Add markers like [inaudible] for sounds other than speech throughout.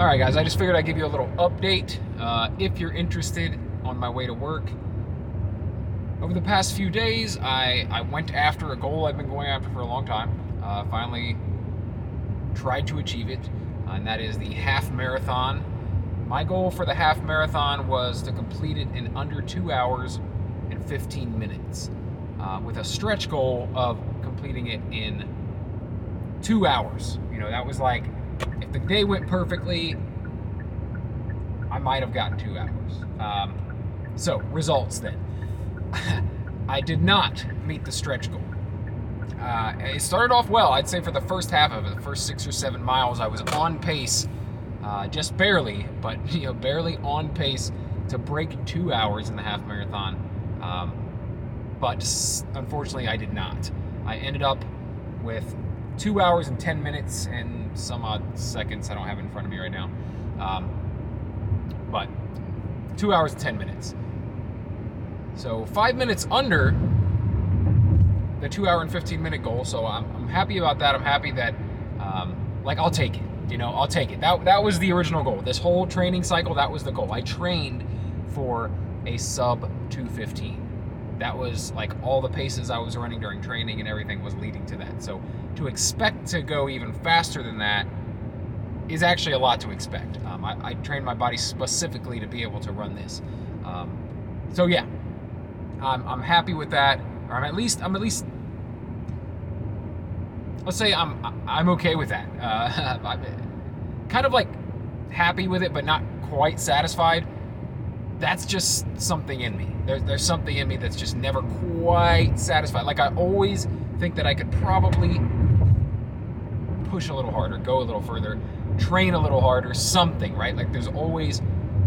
All right, guys, I just figured I'd give you a little update. Uh, if you're interested on my way to work, over the past few days, I, I went after a goal I've been going after for a long time. Uh, finally tried to achieve it, and that is the half marathon. My goal for the half marathon was to complete it in under two hours and 15 minutes, uh, with a stretch goal of completing it in two hours. You know, that was like, the day went perfectly, I might have gotten two hours. Um, so, results then. [laughs] I did not meet the stretch goal. Uh, it started off well. I'd say for the first half of it, the first six or seven miles, I was on pace, uh, just barely, but [laughs] you know, barely on pace to break two hours in the half marathon. Um, but unfortunately, I did not. I ended up with two hours and 10 minutes and some odd seconds I don't have in front of me right now. Um, but two hours and 10 minutes. So five minutes under the two hour and 15 minute goal. So I'm, I'm happy about that. I'm happy that, um, like, I'll take it. You know, I'll take it. That, that was the original goal. This whole training cycle, that was the goal. I trained for a sub 215 that was like all the paces I was running during training and everything was leading to that. So to expect to go even faster than that is actually a lot to expect. Um, I, I, trained my body specifically to be able to run this. Um, so yeah, I'm, I'm happy with that. Or I'm at least I'm at least let's say I'm I'm okay with that. Uh, [laughs] kind of like happy with it, but not quite satisfied that's just something in me. There's, there's something in me that's just never quite satisfied. Like I always think that I could probably push a little harder, go a little further, train a little harder, something, right? Like there's always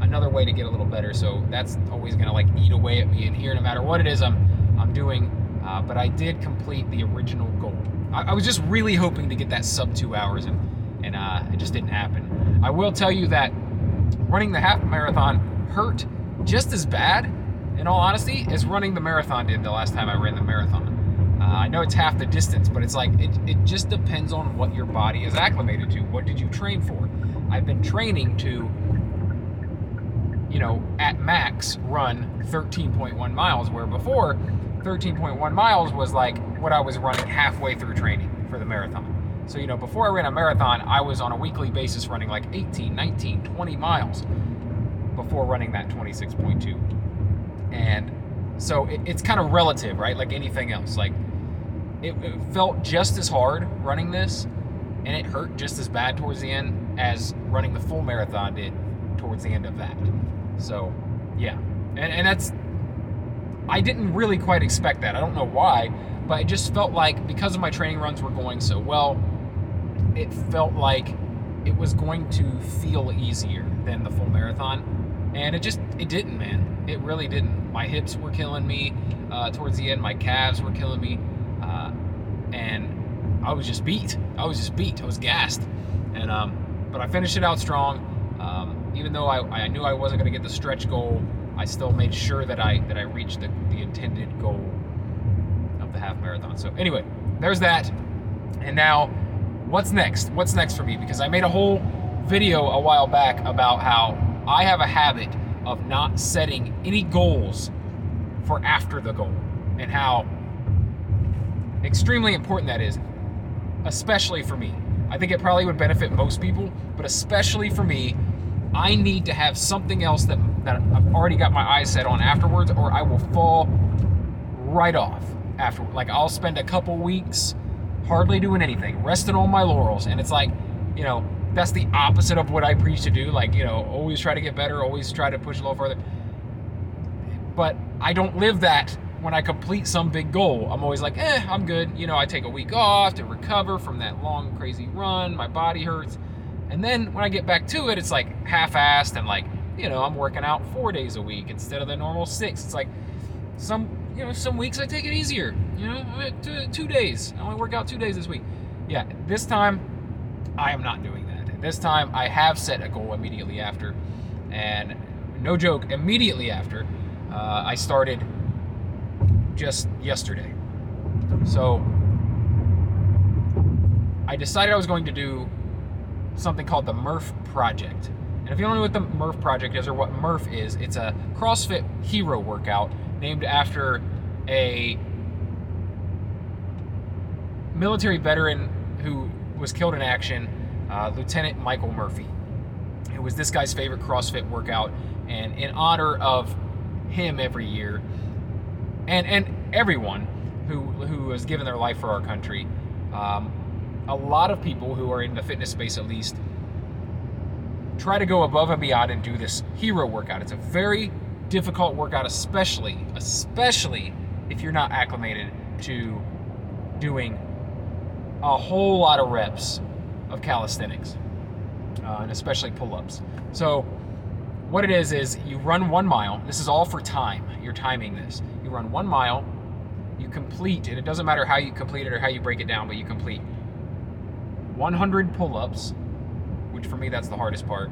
another way to get a little better. So that's always gonna like eat away at me in here, no matter what it is I'm I'm doing. Uh, but I did complete the original goal. I, I, was just really hoping to get that sub two hours, and and uh, it just didn't happen. I will tell you that running the half marathon hurt just as bad, in all honesty, as running the marathon did the last time I ran the marathon. Uh, I know it's half the distance, but it's like it, it just depends on what your body is acclimated to. What did you train for? I've been training to, you know, at max run 13.1 miles, where before 13.1 miles was like what I was running halfway through training for the marathon. So, you know, before I ran a marathon, I was on a weekly basis running like 18, 19, 20 miles before running that 26.2. And so it, it's kind of relative, right? Like anything else. Like it, it, felt just as hard running this, and it hurt just as bad towards the end as running the full marathon did towards the end of that. So, yeah. And, and that's, I didn't really quite expect that. I don't know why, but it just felt like because of my training runs were going so well, it felt like it was going to feel easier than the full marathon and it just it didn't man. It really didn't. My hips were killing me. Uh, towards the end my calves were killing me. Uh, and i was just beat. I was just beat. I was gassed. And um, but i finished it out strong. Um, even though I, I knew i wasn't going to get the stretch goal i still made sure that i that i reached the, the intended goal of the half marathon. So anyway there's that. And now what's next? What's next for me? Because i made a whole video a while back about how I have a habit of not setting any goals for after the goal and how extremely important that is, especially for me. I think it probably would benefit most people, but especially for me, I need to have something else that, that I've already got my eyes set on afterwards, or I will fall right off after. Like, I'll spend a couple weeks hardly doing anything, resting on my laurels, and it's like, you know, that's the opposite of what I preach to do. Like, you know, always try to get better, always try to push a little further. But I don't live that when I complete some big goal. I'm always like, eh, I'm good. You know, I take a week off to recover from that long, crazy run. My body hurts. And then when I get back to it, it's like half assed and like, you know, I'm working out four days a week instead of the normal six. It's like some, you know, some weeks I take it easier. You know, two, two days. I only work out two days this week. Yeah, this time I am not doing. This time I have set a goal immediately after, and no joke, immediately after, uh, I started just yesterday. So I decided I was going to do something called the Murph Project. And if you don't know what the Murph Project is or what Murph is, it's a CrossFit hero workout named after a military veteran who was killed in action, uh, Lieutenant Michael Murphy. It was this guy's favorite CrossFit workout, and in honor of him every year, and and everyone who who has given their life for our country, um, a lot of people who are in the fitness space at least try to go above and beyond and do this hero workout. It's a very difficult workout, especially especially if you're not acclimated to doing a whole lot of reps of calisthenics, uh, and especially pull-ups. So what it is is you run one mile. This is all for time. You're timing this. You run one mile. You complete, and it doesn't matter how you complete it or how you break it down, but you complete 100 pull-ups, which for me that's the hardest part.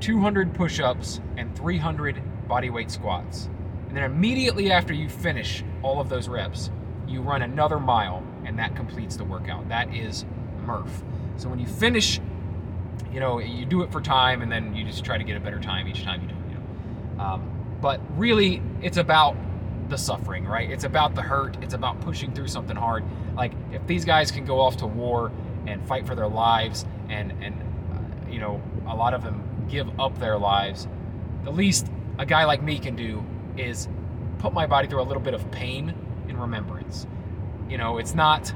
200 push-ups and 300 bodyweight squats. And then immediately after you finish all of those reps, you run another mile, and that completes the workout. That is Murph. So when you finish, you know, you do it for time, and then you just try to get a better time each time you do it. You know? Um, but really, it's about the suffering, right? It's about the hurt. It's about pushing through something hard. Like if these guys can go off to war and fight for their lives, and and uh, you know, a lot of them give up their lives. The least a guy like me can do is put my body through a little bit of pain in remembrance. You know, it's not,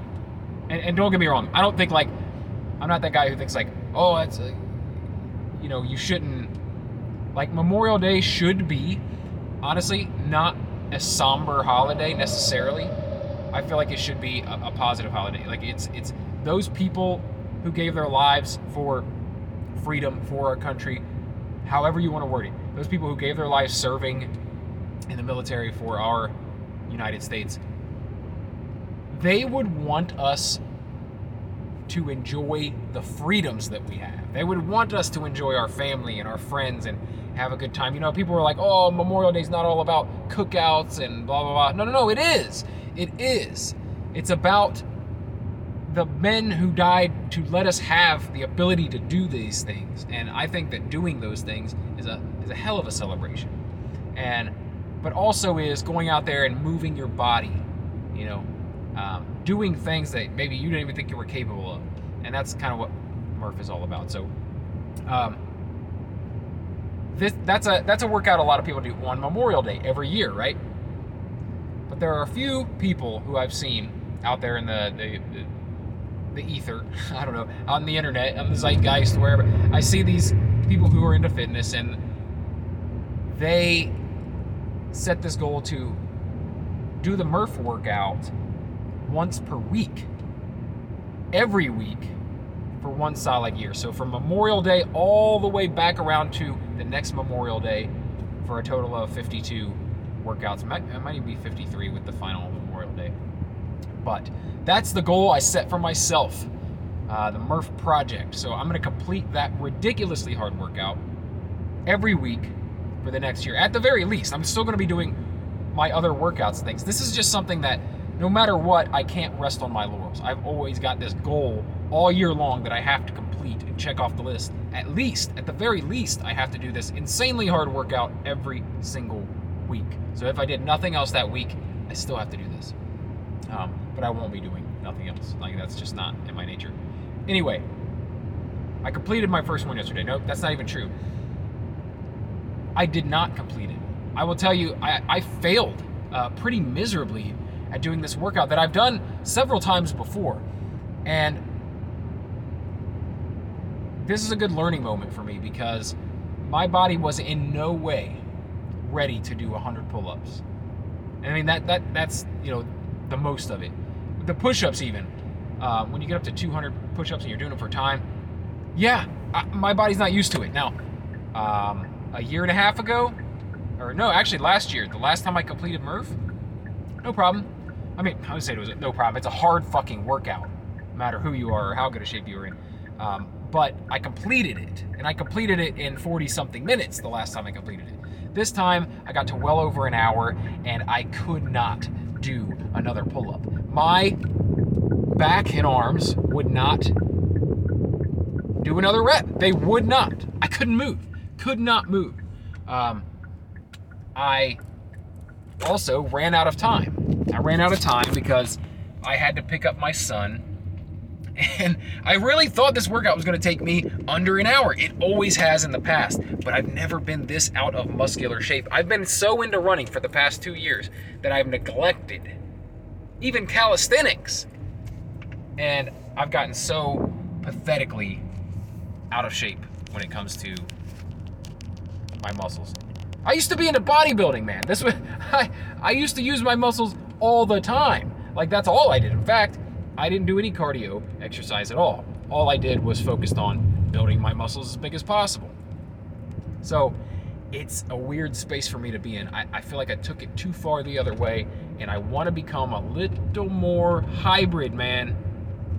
and, and don't get me wrong, I don't think like, I'm not that guy who thinks like, oh, that's, a, you know, you shouldn't, like Memorial Day should be, honestly, not a somber holiday necessarily. I feel like it should be a, a positive holiday. Like it's it's those people who gave their lives for freedom for our country, however you want to word it. Those people who gave their lives serving in the military for our United States, they would want us to enjoy the freedoms that we have. They would want us to enjoy our family and our friends and have a good time. You know, people were like, oh, Memorial Day is not all about cookouts and blah, blah, blah. No, no, no, it is. It is. It's about the men who died to let us have the ability to do these things. And I think that doing those things is a, is a hell of a celebration. And but also is going out there and moving your body, you know, um, doing things that maybe you didn't even think you were capable of, and that's kind of what Murph is all about. So, um, this that's a that's a workout a lot of people do on Memorial Day every year, right? But there are a few people who I've seen out there in the the, the, the ether, [laughs] I don't know, on the internet, on the zeitgeist, wherever. I see these people who are into fitness and they set this goal to do the Murph workout once per week, every week for one solid year. So from Memorial Day all the way back around to the next Memorial Day for a total of 52 workouts. It might, it might even be 53 with the final Memorial Day. But that's the goal I set for myself, uh, the Murph Project. So I'm going to complete that ridiculously hard workout every week for the next year. At the very least, I'm still going to be doing my other workouts things. This is just something that no matter what, I can't rest on my laurels. I've always got this goal all year long that I have to complete and check off the list. At least, at the very least, I have to do this insanely hard workout every single week. So if I did nothing else that week, I still have to do this. Um, but I won't be doing nothing else. Like that's just not in my nature. Anyway, I completed my first one yesterday. Nope, that's not even true. I did not complete it. I will tell you, I, I failed uh, pretty miserably at doing this workout that I've done several times before. And this is a good learning moment for me because my body was in no way ready to do 100 pull-ups. I mean that that that's you know the most of it. The push-ups even. Uh, when you get up to 200 push-ups and you're doing it for time, yeah, I, my body's not used to it. Now, um, a year and a half ago, or no, actually last year, the last time I completed Murph, no problem. I mean, I would say it was no problem. It's a hard fucking workout, no matter who you are or how good a shape you are in. Um, but I completed it, and I completed it in 40 something minutes the last time I completed it. This time I got to well over an hour, and I could not do another pull up. My back and arms would not do another rep. They would not. I couldn't move. Could not move. Um, I also ran out of time. I ran out of time because I had to pick up my son. [laughs] And I really thought this workout was going to take me under an hour. It always has in the past, but I've never been this out of muscular shape. I've been so into running for the past two years that I've neglected even calisthenics. And I've gotten so pathetically out of shape when it comes to my muscles. I used to be into bodybuilding, man. This was [laughs] I, I used to use my muscles all the time. Like that's all I did. In fact, I didn't do any cardio exercise at all. All I did was focused on building my muscles as big as possible. So it's a weird space for me to be in. I, I feel like I took it too far the other way, and I want to become a little more hybrid, man.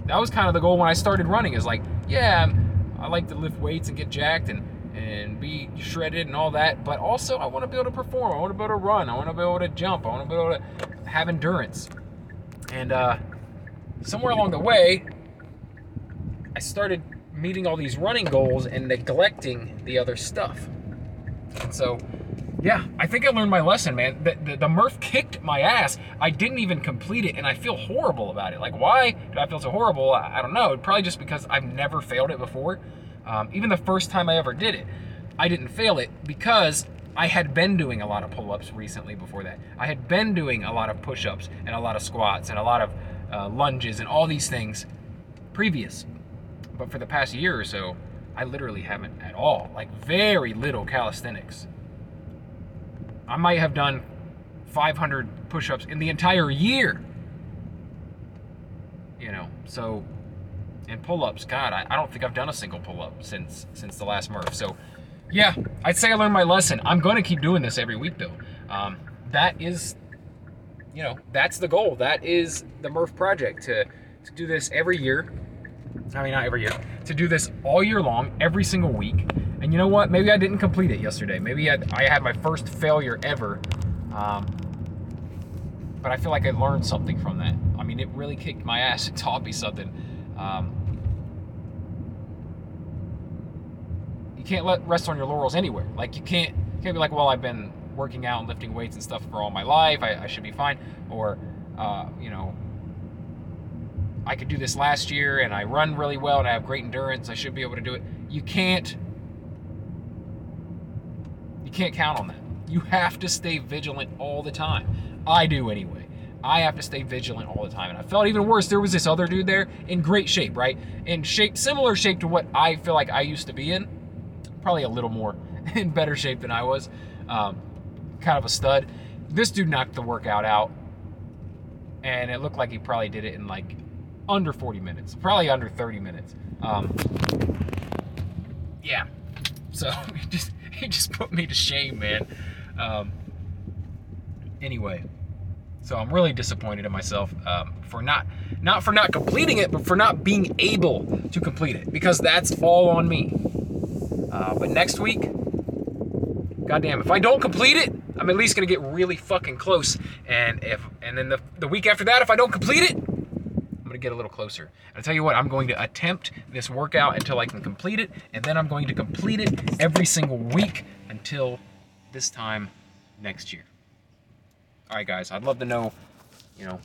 That was kind of the goal when I started running. Is like, yeah, I like to lift weights and get jacked and and be shredded and all that, but also I want to be able to perform. I want to be able to run. I want to be able to jump. I want to be able to have endurance. And uh, somewhere along the way, I started meeting all these running goals and neglecting the other stuff. And so, yeah, I think I learned my lesson, man. The, the, the, Murph kicked my ass. I didn't even complete it, and I feel horrible about it. Like, why do I feel so horrible? I, I don't know. Probably just because I've never failed it before. Um, even the first time I ever did it, I didn't fail it because I had been doing a lot of pull ups recently before that. I had been doing a lot of push ups and a lot of squats and a lot of uh, lunges and all these things previous. But for the past year or so, I literally haven't at all. Like, very little calisthenics. I might have done 500 push ups in the entire year. You know, so, and pull ups, God, I, I don't think I've done a single pull up since since the last Murph. So, yeah, I'd say I learned my lesson. I'm going to keep doing this every week, though. Um, that is you know, that's the goal. That is the Murph project to, to do this every year. I mean, not every year, to do this all year long, every single week. And you know what? Maybe I didn't complete it yesterday. Maybe I, I had my first failure ever. Um, but I feel like I learned something from that. I mean, it really kicked my ass. It taught me something. Um, you can't let rest on your laurels anywhere. Like you can't, you can't be like, well, I've been working out and lifting weights and stuff for all my life. I, I should be fine. Or, uh, you know, I could do this last year and I run really well and I have great endurance. I should be able to do it. You can't. You can't count on that. You have to stay vigilant all the time. I do anyway. I have to stay vigilant all the time. And I felt even worse. There was this other dude there in great shape, right? In shape, similar shape to what I feel like I used to be in. Probably a little more [laughs] in better shape than I was. Um, kind of a stud. This dude knocked the workout out, and it looked like he probably did it in like under 40 minutes, probably under 30 minutes. Um, yeah, so [laughs] he just he just put me to shame, man. Um, anyway, so I'm really disappointed in myself um, for not not for not completing it, but for not being able to complete it because that's all on me. Uh, but next week, goddamn, if I don't complete it, I'm at least gonna get really fucking close. And if and then the, the week after that, if I don't complete it, I'm gonna get a little closer. And I tell you what, I'm going to attempt this workout until I can complete it, and then I'm going to complete it every single week until this time next year. All right, guys, I'd love to know, you know,